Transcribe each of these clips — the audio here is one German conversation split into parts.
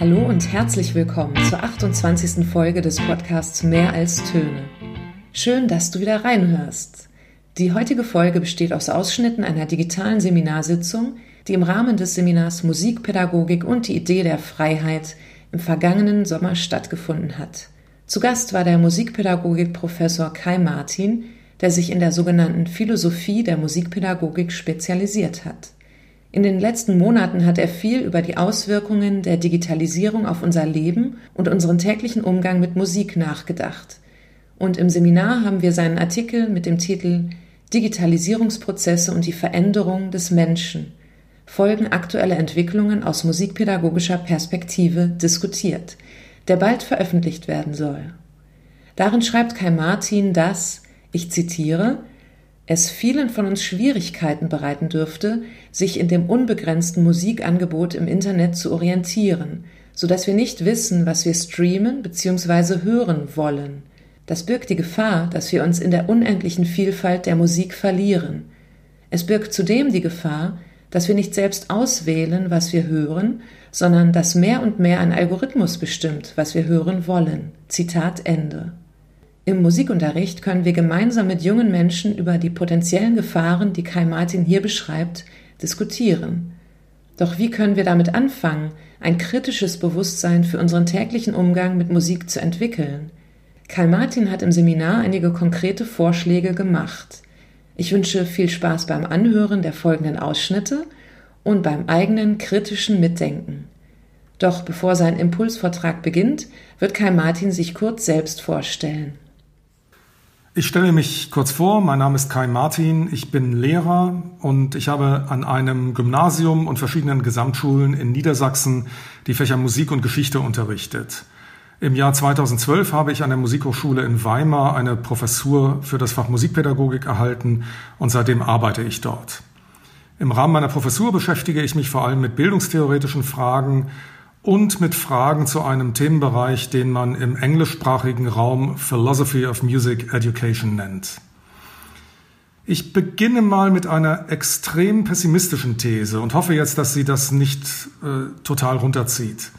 Hallo und herzlich willkommen zur 28. Folge des Podcasts Mehr als Töne. Schön, dass du wieder reinhörst. Die heutige Folge besteht aus Ausschnitten einer digitalen Seminarsitzung, die im Rahmen des Seminars Musikpädagogik und die Idee der Freiheit im vergangenen Sommer stattgefunden hat. Zu Gast war der Musikpädagogik-Professor Kai Martin, der sich in der sogenannten Philosophie der Musikpädagogik spezialisiert hat. In den letzten Monaten hat er viel über die Auswirkungen der Digitalisierung auf unser Leben und unseren täglichen Umgang mit Musik nachgedacht. Und im Seminar haben wir seinen Artikel mit dem Titel Digitalisierungsprozesse und die Veränderung des Menschen Folgen aktueller Entwicklungen aus musikpädagogischer Perspektive diskutiert, der bald veröffentlicht werden soll. Darin schreibt Kai Martin, dass, ich zitiere, es vielen von uns Schwierigkeiten bereiten dürfte, sich in dem unbegrenzten Musikangebot im Internet zu orientieren, so dass wir nicht wissen, was wir streamen bzw. hören wollen. Das birgt die Gefahr, dass wir uns in der unendlichen Vielfalt der Musik verlieren. Es birgt zudem die Gefahr, dass wir nicht selbst auswählen, was wir hören, sondern dass mehr und mehr ein Algorithmus bestimmt, was wir hören wollen. Zitat Ende. Im Musikunterricht können wir gemeinsam mit jungen Menschen über die potenziellen Gefahren, die Kai Martin hier beschreibt, diskutieren. Doch wie können wir damit anfangen, ein kritisches Bewusstsein für unseren täglichen Umgang mit Musik zu entwickeln? Kai Martin hat im Seminar einige konkrete Vorschläge gemacht. Ich wünsche viel Spaß beim Anhören der folgenden Ausschnitte und beim eigenen kritischen Mitdenken. Doch bevor sein Impulsvortrag beginnt, wird Kai Martin sich kurz selbst vorstellen. Ich stelle mich kurz vor, mein Name ist Kai Martin, ich bin Lehrer und ich habe an einem Gymnasium und verschiedenen Gesamtschulen in Niedersachsen die Fächer Musik und Geschichte unterrichtet. Im Jahr 2012 habe ich an der Musikhochschule in Weimar eine Professur für das Fach Musikpädagogik erhalten und seitdem arbeite ich dort. Im Rahmen meiner Professur beschäftige ich mich vor allem mit bildungstheoretischen Fragen und mit Fragen zu einem Themenbereich, den man im englischsprachigen Raum Philosophy of Music Education nennt. Ich beginne mal mit einer extrem pessimistischen These und hoffe jetzt, dass sie das nicht äh, total runterzieht.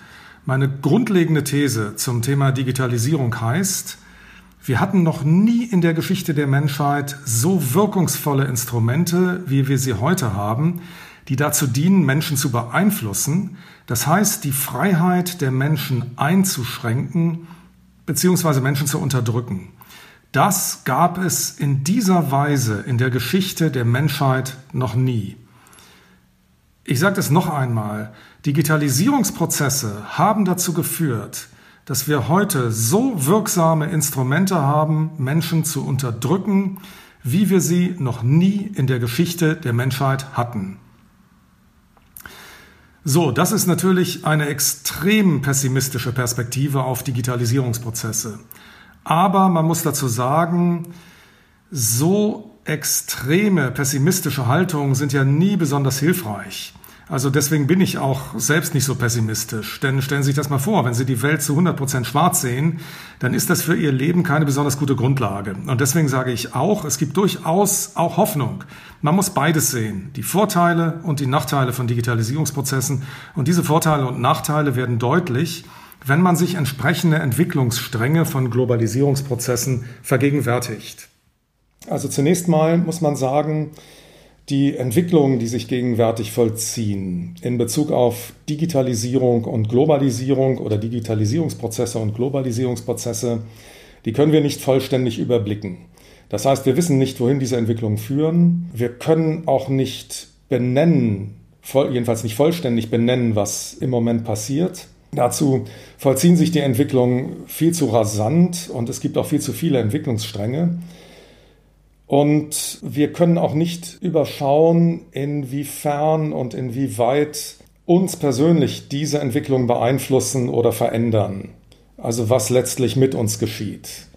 Meine grundlegende These zum Thema Digitalisierung heißt, wir hatten noch nie in der Geschichte der Menschheit so wirkungsvolle Instrumente, wie wir sie heute haben, die dazu dienen, Menschen zu beeinflussen, das heißt, die Freiheit der Menschen einzuschränken bzw. Menschen zu unterdrücken. Das gab es in dieser Weise in der Geschichte der Menschheit noch nie. Ich sage es noch einmal, Digitalisierungsprozesse haben dazu geführt, dass wir heute so wirksame Instrumente haben, Menschen zu unterdrücken, wie wir sie noch nie in der Geschichte der Menschheit hatten. So, das ist natürlich eine extrem pessimistische Perspektive auf Digitalisierungsprozesse. Aber man muss dazu sagen, so extreme pessimistische Haltungen sind ja nie besonders hilfreich. Also deswegen bin ich auch selbst nicht so pessimistisch. Denn stellen Sie sich das mal vor, wenn Sie die Welt zu 100 Prozent schwarz sehen, dann ist das für Ihr Leben keine besonders gute Grundlage. Und deswegen sage ich auch, es gibt durchaus auch Hoffnung. Man muss beides sehen, die Vorteile und die Nachteile von Digitalisierungsprozessen. Und diese Vorteile und Nachteile werden deutlich, wenn man sich entsprechende Entwicklungsstränge von Globalisierungsprozessen vergegenwärtigt. Also zunächst mal muss man sagen, die Entwicklungen, die sich gegenwärtig vollziehen in Bezug auf Digitalisierung und Globalisierung oder Digitalisierungsprozesse und Globalisierungsprozesse, die können wir nicht vollständig überblicken. Das heißt, wir wissen nicht, wohin diese Entwicklungen führen. Wir können auch nicht benennen, jedenfalls nicht vollständig benennen, was im Moment passiert. Dazu vollziehen sich die Entwicklungen viel zu rasant und es gibt auch viel zu viele Entwicklungsstränge. Und wir können auch nicht überschauen, inwiefern und inwieweit uns persönlich diese Entwicklung beeinflussen oder verändern. Also was letztlich mit uns geschieht.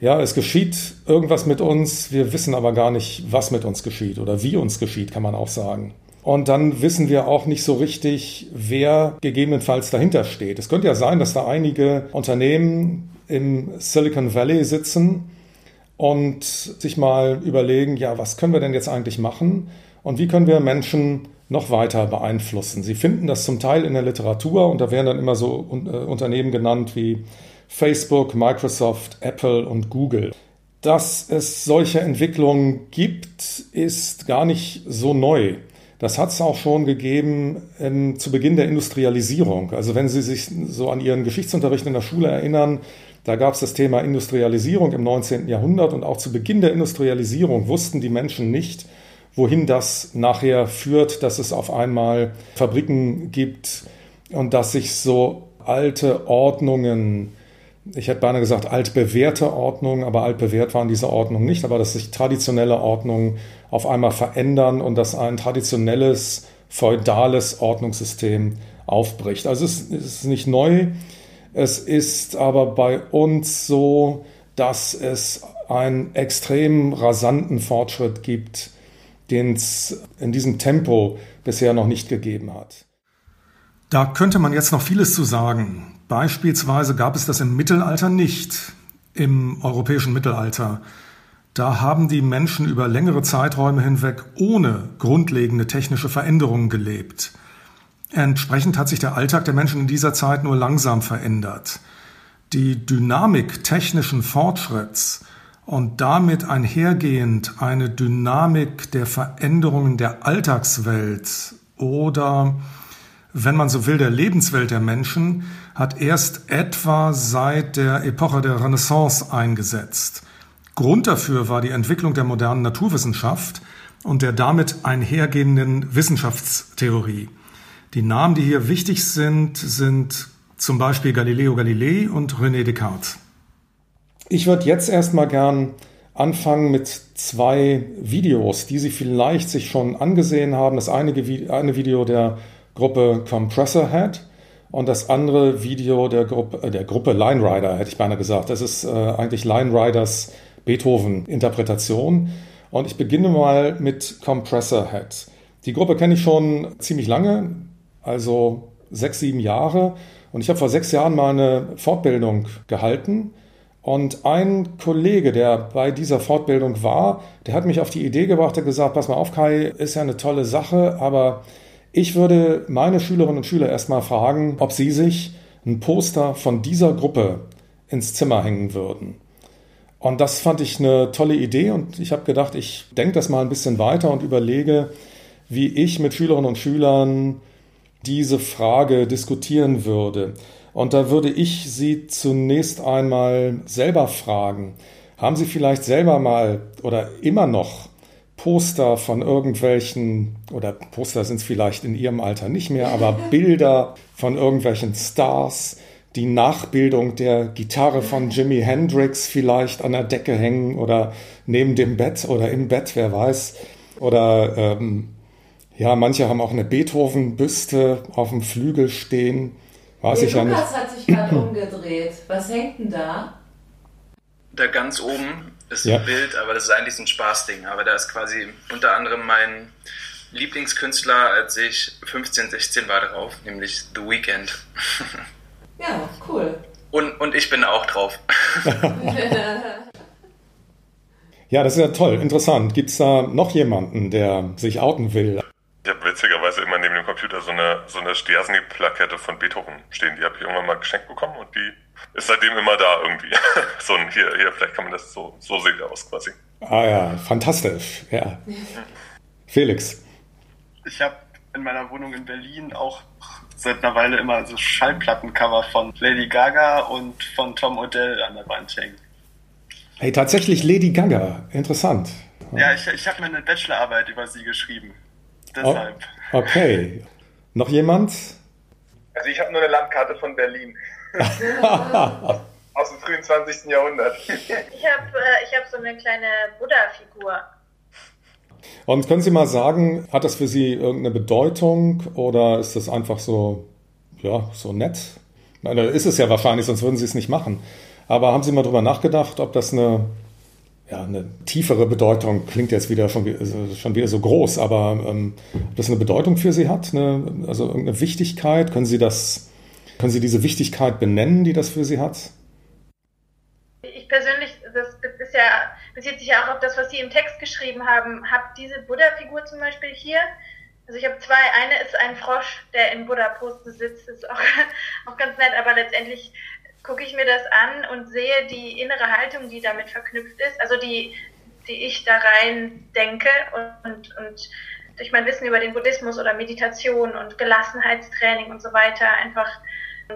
Ja, es geschieht irgendwas mit uns, wir wissen aber gar nicht, was mit uns geschieht oder wie uns geschieht, kann man auch sagen. Und dann wissen wir auch nicht so richtig, wer gegebenenfalls dahinter steht. Es könnte ja sein, dass da einige Unternehmen im Silicon Valley sitzen, und sich mal überlegen, ja, was können wir denn jetzt eigentlich machen und wie können wir Menschen noch weiter beeinflussen. Sie finden das zum Teil in der Literatur und da werden dann immer so äh, Unternehmen genannt wie Facebook, Microsoft, Apple und Google. Dass es solche Entwicklungen gibt, ist gar nicht so neu. Das hat es auch schon gegeben ähm, zu Beginn der Industrialisierung. Also wenn Sie sich so an Ihren Geschichtsunterricht in der Schule erinnern, da gab es das Thema Industrialisierung im 19. Jahrhundert und auch zu Beginn der Industrialisierung wussten die Menschen nicht, wohin das nachher führt, dass es auf einmal Fabriken gibt und dass sich so alte Ordnungen, ich hätte beinahe gesagt altbewährte Ordnungen, aber altbewährt waren diese Ordnungen nicht, aber dass sich traditionelle Ordnungen auf einmal verändern und dass ein traditionelles feudales Ordnungssystem aufbricht. Also es ist nicht neu, es ist aber bei uns so, dass es einen extrem rasanten Fortschritt gibt, den es in diesem Tempo bisher noch nicht gegeben hat. Da könnte man jetzt noch vieles zu sagen. Beispielsweise gab es das im Mittelalter nicht, im europäischen Mittelalter. Da haben die Menschen über längere Zeiträume hinweg ohne grundlegende technische Veränderungen gelebt. Entsprechend hat sich der Alltag der Menschen in dieser Zeit nur langsam verändert. Die Dynamik technischen Fortschritts und damit einhergehend eine Dynamik der Veränderungen der Alltagswelt oder, wenn man so will, der Lebenswelt der Menschen hat erst etwa seit der Epoche der Renaissance eingesetzt. Grund dafür war die Entwicklung der modernen Naturwissenschaft und der damit einhergehenden Wissenschaftstheorie. Die Namen, die hier wichtig sind, sind zum Beispiel Galileo Galilei und René Descartes. Ich würde jetzt erstmal gern anfangen mit zwei Videos, die Sie vielleicht sich schon angesehen haben. Das eine, eine Video der Gruppe Compressor Head und das andere Video der Gruppe, äh, der Gruppe Line Rider, hätte ich beinahe gesagt. Das ist äh, eigentlich Line Riders Beethoven-Interpretation. Und ich beginne mal mit Compressor Head. Die Gruppe kenne ich schon ziemlich lange also sechs, sieben Jahre. Und ich habe vor sechs Jahren mal eine Fortbildung gehalten. Und ein Kollege, der bei dieser Fortbildung war, der hat mich auf die Idee gebracht, hat gesagt, pass mal auf, Kai, ist ja eine tolle Sache, aber ich würde meine Schülerinnen und Schüler erstmal fragen, ob sie sich ein Poster von dieser Gruppe ins Zimmer hängen würden. Und das fand ich eine tolle Idee und ich habe gedacht, ich denke das mal ein bisschen weiter und überlege, wie ich mit Schülerinnen und Schülern diese Frage diskutieren würde. Und da würde ich Sie zunächst einmal selber fragen, haben Sie vielleicht selber mal oder immer noch Poster von irgendwelchen, oder Poster sind es vielleicht in Ihrem Alter nicht mehr, aber Bilder von irgendwelchen Stars, die Nachbildung der Gitarre von Jimi Hendrix vielleicht an der Decke hängen oder neben dem Bett oder im Bett, wer weiß. Oder ähm, ja, manche haben auch eine Beethoven-Büste auf dem Flügel stehen. Weiß hey, ich Lukas ja nicht. hat sich gerade umgedreht. Was hängt denn da? Da ganz oben ist ja. ein Bild, aber das ist eigentlich so ein Spaßding. Aber da ist quasi unter anderem mein Lieblingskünstler, als ich 15, 16 war drauf, nämlich The Weeknd. ja, cool. Und, und ich bin auch drauf. ja, das ist ja toll, interessant. Gibt es da noch jemanden, der sich outen will? Ich habe witzigerweise immer neben dem Computer so eine, so eine Stiasny-Plakette von Beethoven stehen. Die habe ich irgendwann mal geschenkt bekommen und die ist seitdem immer da irgendwie. so ein, hier, hier, vielleicht kann man das so, so sehen aus quasi. Ah ja, fantastisch, ja. Felix. Ich habe in meiner Wohnung in Berlin auch seit einer Weile immer so Schallplattencover von Lady Gaga und von Tom Odell an der Wand hängen. Hey, tatsächlich Lady Gaga. Interessant. Ja, ich, ich habe mir eine Bachelorarbeit über sie geschrieben. Deshalb. Okay. Noch jemand? Also ich habe nur eine Landkarte von Berlin. Aus dem frühen 20. Jahrhundert. ich habe äh, hab so eine kleine Buddha-Figur. Und können Sie mal sagen, hat das für Sie irgendeine Bedeutung oder ist das einfach so, ja, so nett? Nein, ist es ja wahrscheinlich, sonst würden Sie es nicht machen. Aber haben Sie mal drüber nachgedacht, ob das eine ja, eine tiefere Bedeutung klingt jetzt wieder schon, also schon wieder so groß, aber ähm, ob das eine Bedeutung für Sie hat, eine, also irgendeine Wichtigkeit, können Sie das, können Sie diese Wichtigkeit benennen, die das für Sie hat? Ich persönlich, das ist ja, bezieht sich ja auch auf das, was Sie im Text geschrieben haben, habe diese Buddha-Figur zum Beispiel hier. Also ich habe zwei. Eine ist ein Frosch, der in Buddha-Posten sitzt. Ist auch, auch ganz nett, aber letztendlich gucke ich mir das an und sehe die innere Haltung, die damit verknüpft ist, also die, die ich da rein denke und, und durch mein Wissen über den Buddhismus oder Meditation und Gelassenheitstraining und so weiter einfach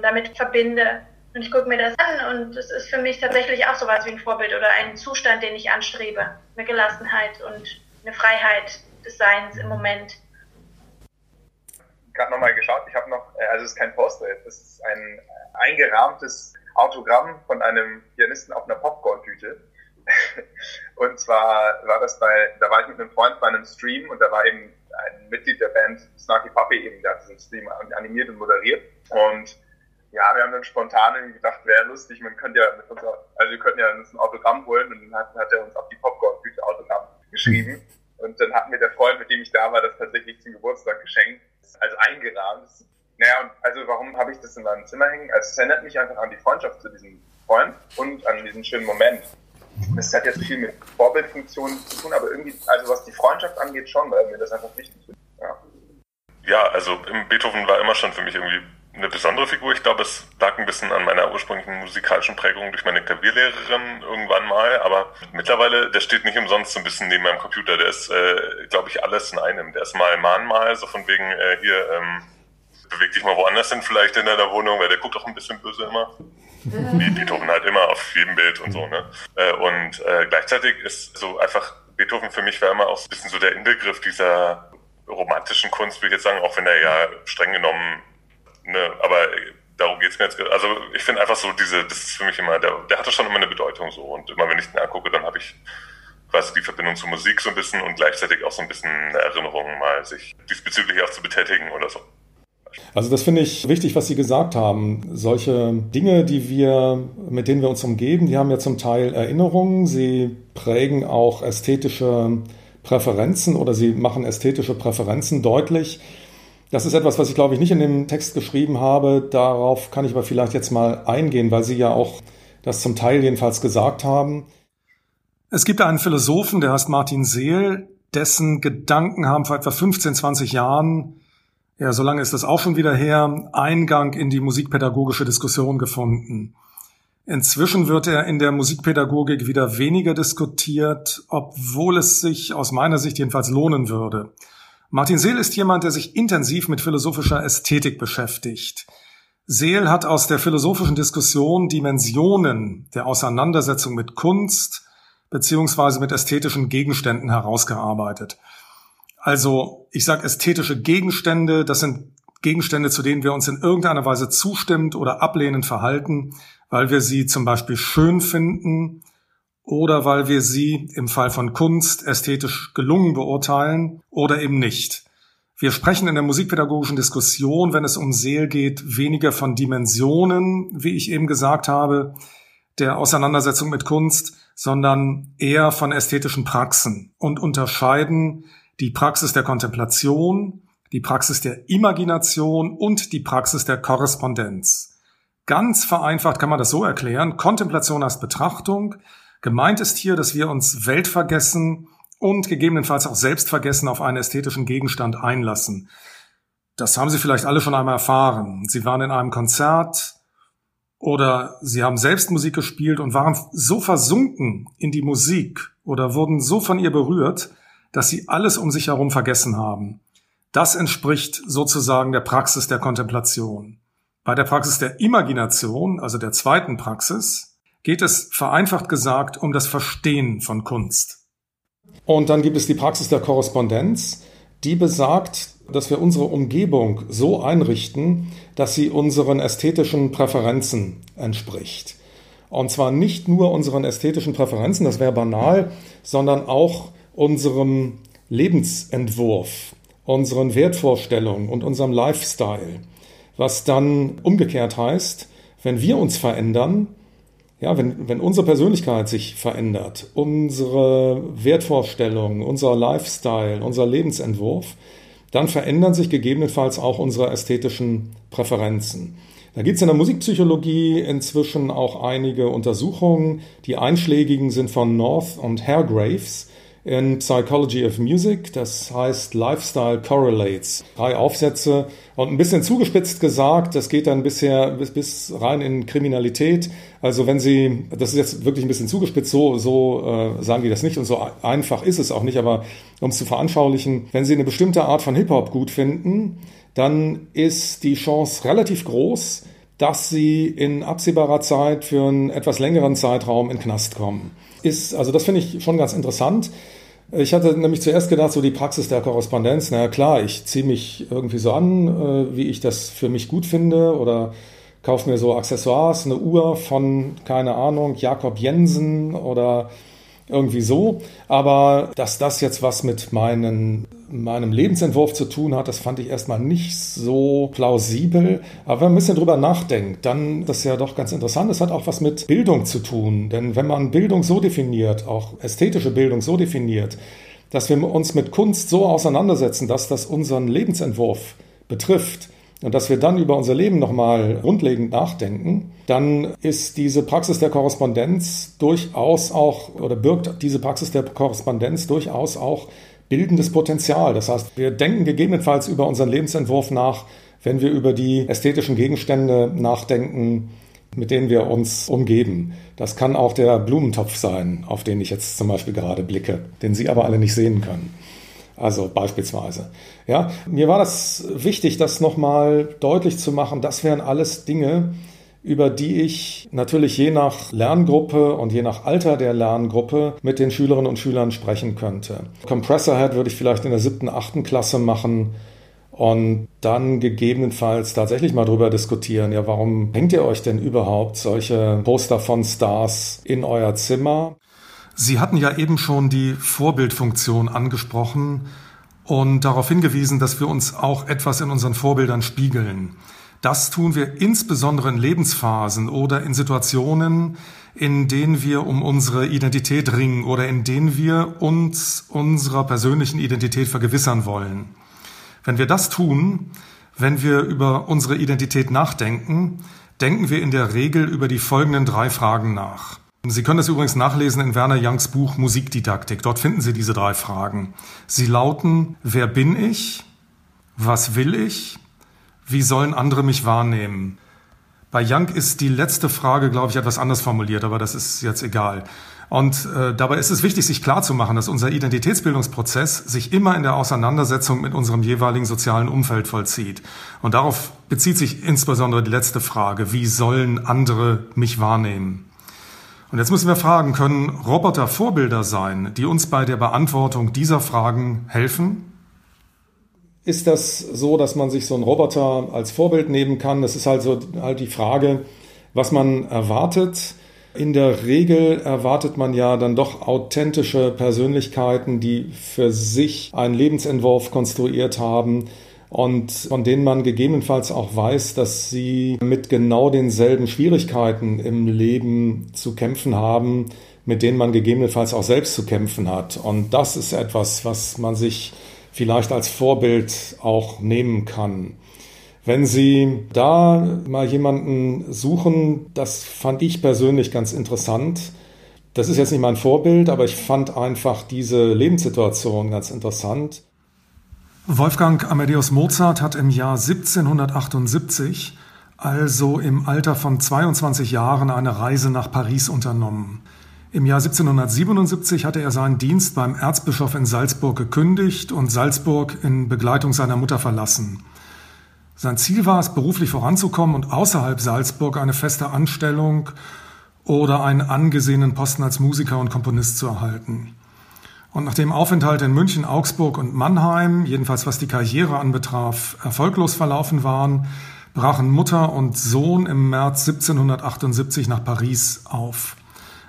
damit verbinde. Und ich gucke mir das an und es ist für mich tatsächlich auch sowas wie ein Vorbild oder ein Zustand, den ich anstrebe. Eine Gelassenheit und eine Freiheit des Seins im Moment. Gerade nochmal geschaut, ich habe noch, äh, also es ist kein Poster, es ist ein eingerahmtes Autogramm von einem Pianisten auf einer Popcorn-Tüte. und zwar war das bei, da war ich mit einem Freund bei einem Stream und da war eben ein Mitglied der Band Snarky Puppy eben, der hat diesen Stream animiert und moderiert. Und ja, wir haben dann spontan gedacht, wäre lustig, man könnte ja mit unserer, also wir könnten ja uns ein Autogramm holen und dann hat, hat er uns auf die Popcorn-Tüte Autogramm geschrieben. Und dann hat mir der Freund, mit dem ich da war, das tatsächlich zum Geburtstag geschenkt. Also eingerahmt. Naja, und also warum habe ich das in meinem Zimmer hängen? Also es erinnert mich einfach an die Freundschaft zu diesem Freund und an diesen schönen Moment. Das hat jetzt viel mit Vorbildfunktionen zu tun, aber irgendwie, also was die Freundschaft angeht, schon, weil mir das einfach wichtig ist. Ja, ja also Beethoven war immer schon für mich irgendwie eine besondere Figur. Ich glaube, es lag ein bisschen an meiner ursprünglichen musikalischen Prägung durch meine Klavierlehrerin irgendwann mal. Aber mittlerweile, der steht nicht umsonst so ein bisschen neben meinem Computer. Der ist, äh, glaube ich, alles in einem. Der ist mal Mahnmal, so von wegen äh, hier, ähm, beweg dich mal woanders hin, vielleicht in deiner Wohnung, weil der guckt auch ein bisschen böse immer. Wie Beethoven halt immer auf jedem Bild und so, ne? Äh, und äh, gleichzeitig ist so einfach, Beethoven für mich war immer auch so ein bisschen so der Inbegriff dieser romantischen Kunst, würde ich jetzt sagen, auch wenn er ja streng genommen ne, aber darum geht's mir jetzt. Also ich finde einfach so diese, das ist für mich immer, der, der hatte schon immer eine Bedeutung so. Und immer wenn ich den angucke, dann habe ich quasi die Verbindung zur Musik so ein bisschen und gleichzeitig auch so ein bisschen eine Erinnerung, mal sich diesbezüglich auch zu betätigen oder so. Also das finde ich wichtig, was Sie gesagt haben. Solche Dinge, die wir, mit denen wir uns umgeben, die haben ja zum Teil Erinnerungen. Sie prägen auch ästhetische Präferenzen oder sie machen ästhetische Präferenzen deutlich. Das ist etwas, was ich glaube ich nicht in dem Text geschrieben habe. Darauf kann ich aber vielleicht jetzt mal eingehen, weil Sie ja auch das zum Teil jedenfalls gesagt haben. Es gibt einen Philosophen, der heißt Martin Seel, dessen Gedanken haben vor etwa 15, 20 Jahren, ja, so lange ist das auch schon wieder her, Eingang in die musikpädagogische Diskussion gefunden. Inzwischen wird er in der Musikpädagogik wieder weniger diskutiert, obwohl es sich aus meiner Sicht jedenfalls lohnen würde. Martin Seel ist jemand, der sich intensiv mit philosophischer Ästhetik beschäftigt. Seel hat aus der philosophischen Diskussion Dimensionen der Auseinandersetzung mit Kunst beziehungsweise mit ästhetischen Gegenständen herausgearbeitet. Also, ich sage ästhetische Gegenstände, das sind Gegenstände, zu denen wir uns in irgendeiner Weise zustimmend oder ablehnend verhalten, weil wir sie zum Beispiel schön finden oder weil wir sie im Fall von Kunst ästhetisch gelungen beurteilen oder eben nicht. Wir sprechen in der musikpädagogischen Diskussion, wenn es um Seel geht, weniger von Dimensionen, wie ich eben gesagt habe, der Auseinandersetzung mit Kunst, sondern eher von ästhetischen Praxen und unterscheiden die Praxis der Kontemplation, die Praxis der Imagination und die Praxis der Korrespondenz. Ganz vereinfacht kann man das so erklären. Kontemplation als Betrachtung, Gemeint ist hier, dass wir uns weltvergessen und gegebenenfalls auch selbstvergessen auf einen ästhetischen Gegenstand einlassen. Das haben Sie vielleicht alle schon einmal erfahren. Sie waren in einem Konzert oder Sie haben selbst Musik gespielt und waren so versunken in die Musik oder wurden so von ihr berührt, dass Sie alles um sich herum vergessen haben. Das entspricht sozusagen der Praxis der Kontemplation. Bei der Praxis der Imagination, also der zweiten Praxis, geht es vereinfacht gesagt um das Verstehen von Kunst. Und dann gibt es die Praxis der Korrespondenz, die besagt, dass wir unsere Umgebung so einrichten, dass sie unseren ästhetischen Präferenzen entspricht. Und zwar nicht nur unseren ästhetischen Präferenzen, das wäre banal, sondern auch unserem Lebensentwurf, unseren Wertvorstellungen und unserem Lifestyle. Was dann umgekehrt heißt, wenn wir uns verändern, ja, wenn, wenn unsere Persönlichkeit sich verändert, unsere Wertvorstellungen, unser Lifestyle, unser Lebensentwurf, dann verändern sich gegebenenfalls auch unsere ästhetischen Präferenzen. Da gibt es in der Musikpsychologie inzwischen auch einige Untersuchungen. Die einschlägigen sind von North und Hargraves, in Psychology of Music, das heißt Lifestyle Correlates. Drei Aufsätze und ein bisschen zugespitzt gesagt, das geht dann bisher bis, bis rein in Kriminalität. Also wenn Sie, das ist jetzt wirklich ein bisschen zugespitzt, so, so äh, sagen die das nicht und so einfach ist es auch nicht, aber um es zu veranschaulichen, wenn Sie eine bestimmte Art von Hip-Hop gut finden, dann ist die Chance relativ groß, dass Sie in absehbarer Zeit für einen etwas längeren Zeitraum in Knast kommen. Ist, also das finde ich schon ganz interessant. Ich hatte nämlich zuerst gedacht, so die Praxis der Korrespondenz, naja klar, ich ziehe mich irgendwie so an, äh, wie ich das für mich gut finde oder kaufe mir so Accessoires, eine Uhr von, keine Ahnung, Jakob Jensen oder irgendwie so. Aber dass das jetzt was mit meinen, meinem Lebensentwurf zu tun hat, das fand ich erstmal nicht so plausibel. Aber wenn man ein bisschen drüber nachdenkt, dann das ist ja doch ganz interessant. Es hat auch was mit Bildung zu tun. Denn wenn man Bildung so definiert, auch ästhetische Bildung so definiert, dass wir uns mit Kunst so auseinandersetzen, dass das unseren Lebensentwurf betrifft, und dass wir dann über unser Leben nochmal grundlegend nachdenken, dann ist diese Praxis der Korrespondenz durchaus auch oder birgt diese Praxis der Korrespondenz durchaus auch bildendes Potenzial. Das heißt, wir denken gegebenenfalls über unseren Lebensentwurf nach, wenn wir über die ästhetischen Gegenstände nachdenken, mit denen wir uns umgeben. Das kann auch der Blumentopf sein, auf den ich jetzt zum Beispiel gerade blicke, den Sie aber alle nicht sehen können. Also beispielsweise. Ja, mir war das wichtig, das nochmal deutlich zu machen. Das wären alles Dinge, über die ich natürlich je nach Lerngruppe und je nach Alter der Lerngruppe mit den Schülerinnen und Schülern sprechen könnte. Compressor Head würde ich vielleicht in der siebten, achten Klasse machen und dann gegebenenfalls tatsächlich mal drüber diskutieren, ja, warum hängt ihr euch denn überhaupt solche Poster von Stars in euer Zimmer? Sie hatten ja eben schon die Vorbildfunktion angesprochen und darauf hingewiesen, dass wir uns auch etwas in unseren Vorbildern spiegeln. Das tun wir insbesondere in Lebensphasen oder in Situationen, in denen wir um unsere Identität ringen oder in denen wir uns unserer persönlichen Identität vergewissern wollen. Wenn wir das tun, wenn wir über unsere Identität nachdenken, denken wir in der Regel über die folgenden drei Fragen nach. Sie können das übrigens nachlesen in Werner Youngs Buch Musikdidaktik. Dort finden Sie diese drei Fragen. Sie lauten, wer bin ich? Was will ich? Wie sollen andere mich wahrnehmen? Bei Young ist die letzte Frage, glaube ich, etwas anders formuliert, aber das ist jetzt egal. Und äh, dabei ist es wichtig, sich klarzumachen, dass unser Identitätsbildungsprozess sich immer in der Auseinandersetzung mit unserem jeweiligen sozialen Umfeld vollzieht. Und darauf bezieht sich insbesondere die letzte Frage, wie sollen andere mich wahrnehmen? Und jetzt müssen wir fragen, können Roboter Vorbilder sein, die uns bei der Beantwortung dieser Fragen helfen? Ist das so, dass man sich so einen Roboter als Vorbild nehmen kann? Das ist halt so halt die Frage, was man erwartet. In der Regel erwartet man ja dann doch authentische Persönlichkeiten, die für sich einen Lebensentwurf konstruiert haben, und von denen man gegebenenfalls auch weiß, dass sie mit genau denselben Schwierigkeiten im Leben zu kämpfen haben, mit denen man gegebenenfalls auch selbst zu kämpfen hat. Und das ist etwas, was man sich vielleicht als Vorbild auch nehmen kann. Wenn Sie da mal jemanden suchen, das fand ich persönlich ganz interessant. Das ist jetzt nicht mein Vorbild, aber ich fand einfach diese Lebenssituation ganz interessant. Wolfgang Amadeus Mozart hat im Jahr 1778, also im Alter von 22 Jahren, eine Reise nach Paris unternommen. Im Jahr 1777 hatte er seinen Dienst beim Erzbischof in Salzburg gekündigt und Salzburg in Begleitung seiner Mutter verlassen. Sein Ziel war es, beruflich voranzukommen und außerhalb Salzburg eine feste Anstellung oder einen angesehenen Posten als Musiker und Komponist zu erhalten. Und nachdem Aufenthalte in München, Augsburg und Mannheim, jedenfalls was die Karriere anbetraf, erfolglos verlaufen waren, brachen Mutter und Sohn im März 1778 nach Paris auf.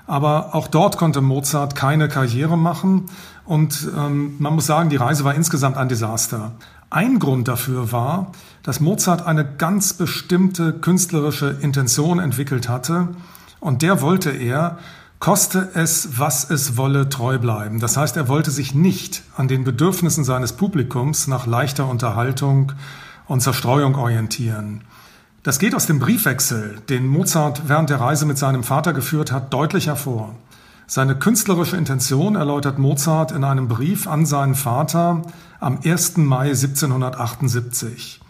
Aber auch dort konnte Mozart keine Karriere machen und ähm, man muss sagen, die Reise war insgesamt ein Desaster. Ein Grund dafür war, dass Mozart eine ganz bestimmte künstlerische Intention entwickelt hatte und der wollte er, koste es, was es wolle, treu bleiben. Das heißt, er wollte sich nicht an den Bedürfnissen seines Publikums nach leichter Unterhaltung und Zerstreuung orientieren. Das geht aus dem Briefwechsel, den Mozart während der Reise mit seinem Vater geführt hat, deutlich hervor. Seine künstlerische Intention erläutert Mozart in einem Brief an seinen Vater am 1. Mai 1778.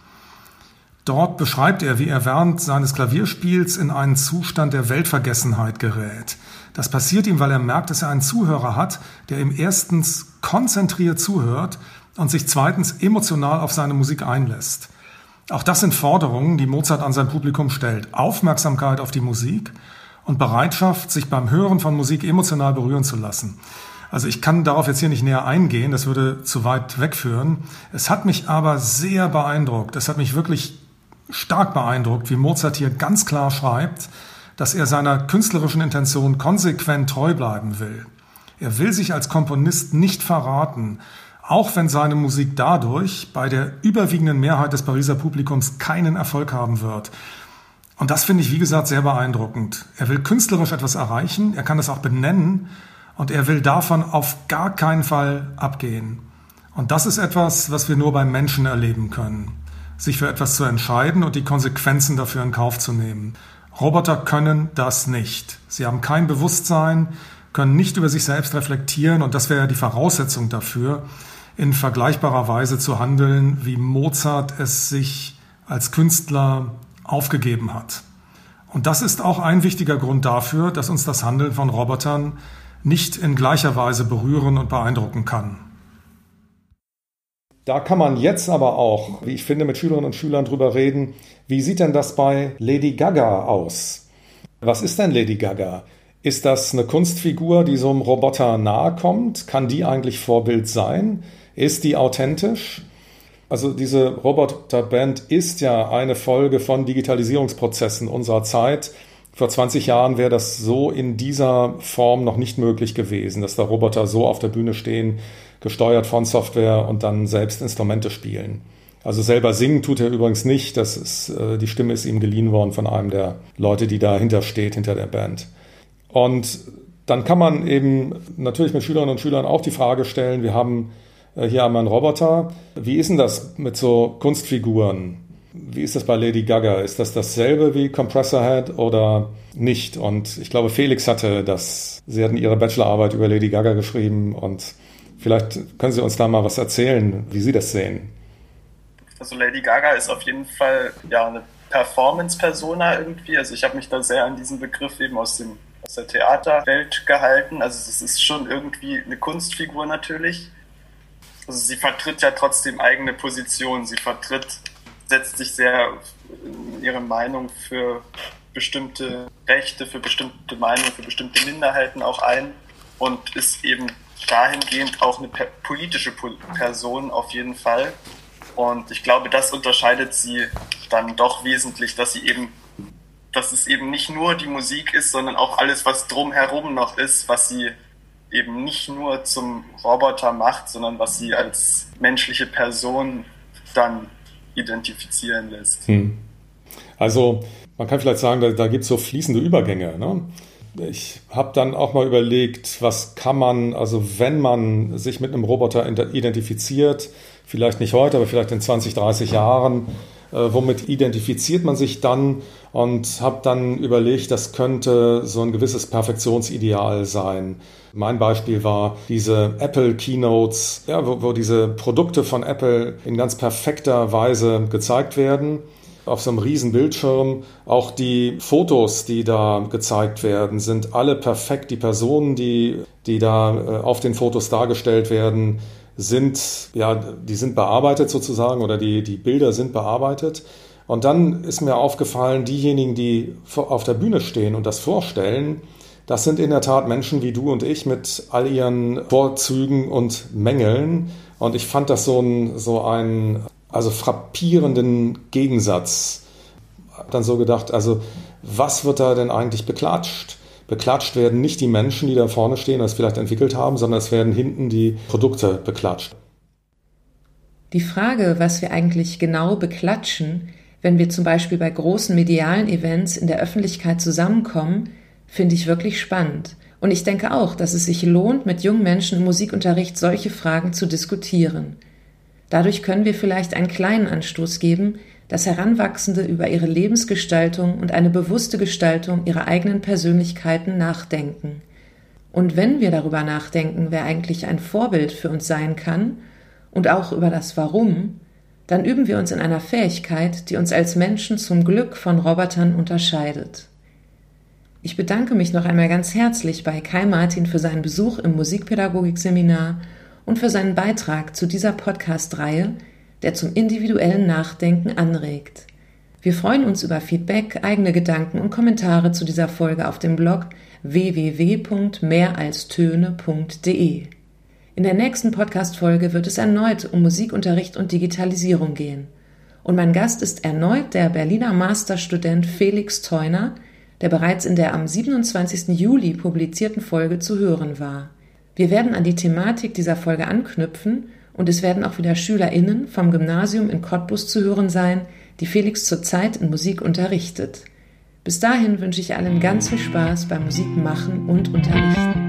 Dort beschreibt er, wie er während seines Klavierspiels in einen Zustand der Weltvergessenheit gerät. Das passiert ihm, weil er merkt, dass er einen Zuhörer hat, der ihm erstens konzentriert zuhört und sich zweitens emotional auf seine Musik einlässt. Auch das sind Forderungen, die Mozart an sein Publikum stellt. Aufmerksamkeit auf die Musik und Bereitschaft, sich beim Hören von Musik emotional berühren zu lassen. Also ich kann darauf jetzt hier nicht näher eingehen, das würde zu weit wegführen. Es hat mich aber sehr beeindruckt, es hat mich wirklich stark beeindruckt, wie Mozart hier ganz klar schreibt, dass er seiner künstlerischen Intention konsequent treu bleiben will. Er will sich als Komponist nicht verraten, auch wenn seine Musik dadurch bei der überwiegenden Mehrheit des Pariser Publikums keinen Erfolg haben wird. Und das finde ich, wie gesagt, sehr beeindruckend. Er will künstlerisch etwas erreichen, er kann es auch benennen und er will davon auf gar keinen Fall abgehen. Und das ist etwas, was wir nur beim Menschen erleben können. Sich für etwas zu entscheiden und die Konsequenzen dafür in Kauf zu nehmen. Roboter können das nicht. Sie haben kein Bewusstsein, können nicht über sich selbst reflektieren und das wäre ja die Voraussetzung dafür, in vergleichbarer Weise zu handeln, wie Mozart es sich als Künstler aufgegeben hat. Und das ist auch ein wichtiger Grund dafür, dass uns das Handeln von Robotern nicht in gleicher Weise berühren und beeindrucken kann. Da kann man jetzt aber auch, wie ich finde, mit Schülerinnen und Schülern drüber reden, wie sieht denn das bei Lady Gaga aus? Was ist denn Lady Gaga? Ist das eine Kunstfigur, die so einem Roboter nahe kommt? Kann die eigentlich Vorbild sein? Ist die authentisch? Also diese Roboterband ist ja eine Folge von Digitalisierungsprozessen unserer Zeit. Vor 20 Jahren wäre das so in dieser Form noch nicht möglich gewesen, dass da Roboter so auf der Bühne stehen, gesteuert von Software und dann selbst Instrumente spielen. Also selber singen tut er übrigens nicht. Das ist, äh, die Stimme ist ihm geliehen worden von einem der Leute, die dahinter steht, hinter der Band. Und dann kann man eben natürlich mit Schülerinnen und Schülern auch die Frage stellen, wir haben äh, hier einmal einen Roboter. Wie ist denn das mit so Kunstfiguren? Wie ist das bei Lady Gaga? Ist das dasselbe wie Compressor Head oder nicht? Und ich glaube, Felix hatte das. Sie hatten ihre Bachelorarbeit über Lady Gaga geschrieben und vielleicht können Sie uns da mal was erzählen, wie Sie das sehen. Also Lady Gaga ist auf jeden Fall ja eine Performance-Persona irgendwie. Also ich habe mich da sehr an diesen Begriff eben aus dem aus der Theaterwelt gehalten. Also es ist schon irgendwie eine Kunstfigur natürlich also sie vertritt ja trotzdem eigene Positionen. Sie vertritt, setzt sich sehr in ihre Meinung für bestimmte Rechte, für bestimmte Meinungen, für bestimmte Minderheiten auch ein und ist eben dahingehend auch eine politische Person auf jeden Fall. Und ich glaube, das unterscheidet sie dann doch wesentlich, dass sie eben, dass es eben nicht nur die Musik ist, sondern auch alles, was drumherum noch ist, was sie eben nicht nur zum Roboter macht, sondern was sie als menschliche Person dann identifizieren lässt. Hm. Also man kann vielleicht sagen, da, da gibt es so fließende Übergänge. Ne? Ich habe dann auch mal überlegt, was kann man, also wenn man sich mit einem Roboter identifiziert, vielleicht nicht heute, aber vielleicht in 20, 30 Jahren, äh, womit identifiziert man sich dann und habe dann überlegt, das könnte so ein gewisses Perfektionsideal sein. Mein Beispiel war diese Apple Keynotes, ja, wo, wo diese Produkte von Apple in ganz perfekter Weise gezeigt werden auf so einem riesen Bildschirm. Auch die Fotos, die da gezeigt werden, sind alle perfekt. Die Personen, die, die da äh, auf den Fotos dargestellt werden, sind, ja, die sind bearbeitet sozusagen oder die, die Bilder sind bearbeitet. Und dann ist mir aufgefallen, diejenigen, die auf der Bühne stehen und das vorstellen, das sind in der Tat Menschen wie du und ich mit all ihren Vorzügen und Mängeln. Und ich fand das so ein, so einen, also frappierenden Gegensatz. Hab dann so gedacht, also was wird da denn eigentlich beklatscht? Beklatscht werden nicht die Menschen, die da vorne stehen, das vielleicht entwickelt haben, sondern es werden hinten die Produkte beklatscht. Die Frage, was wir eigentlich genau beklatschen, wenn wir zum Beispiel bei großen medialen Events in der Öffentlichkeit zusammenkommen, finde ich wirklich spannend. Und ich denke auch, dass es sich lohnt, mit jungen Menschen im Musikunterricht solche Fragen zu diskutieren. Dadurch können wir vielleicht einen kleinen Anstoß geben, dass Heranwachsende über ihre Lebensgestaltung und eine bewusste Gestaltung ihrer eigenen Persönlichkeiten nachdenken. Und wenn wir darüber nachdenken, wer eigentlich ein Vorbild für uns sein kann und auch über das Warum, dann üben wir uns in einer Fähigkeit, die uns als Menschen zum Glück von Robotern unterscheidet. Ich bedanke mich noch einmal ganz herzlich bei Kai Martin für seinen Besuch im Musikpädagogikseminar und für seinen Beitrag zu dieser Podcast-Reihe, der zum individuellen Nachdenken anregt. Wir freuen uns über Feedback, eigene Gedanken und Kommentare zu dieser Folge auf dem Blog www.mehralstöne.de. In der nächsten Podcast-Folge wird es erneut um Musikunterricht und Digitalisierung gehen. Und mein Gast ist erneut der Berliner Masterstudent Felix Theuner, der bereits in der am 27. Juli publizierten Folge zu hören war. Wir werden an die Thematik dieser Folge anknüpfen und es werden auch wieder SchülerInnen vom Gymnasium in Cottbus zu hören sein, die Felix zurzeit in Musik unterrichtet. Bis dahin wünsche ich allen ganz viel Spaß beim Musikmachen und Unterrichten.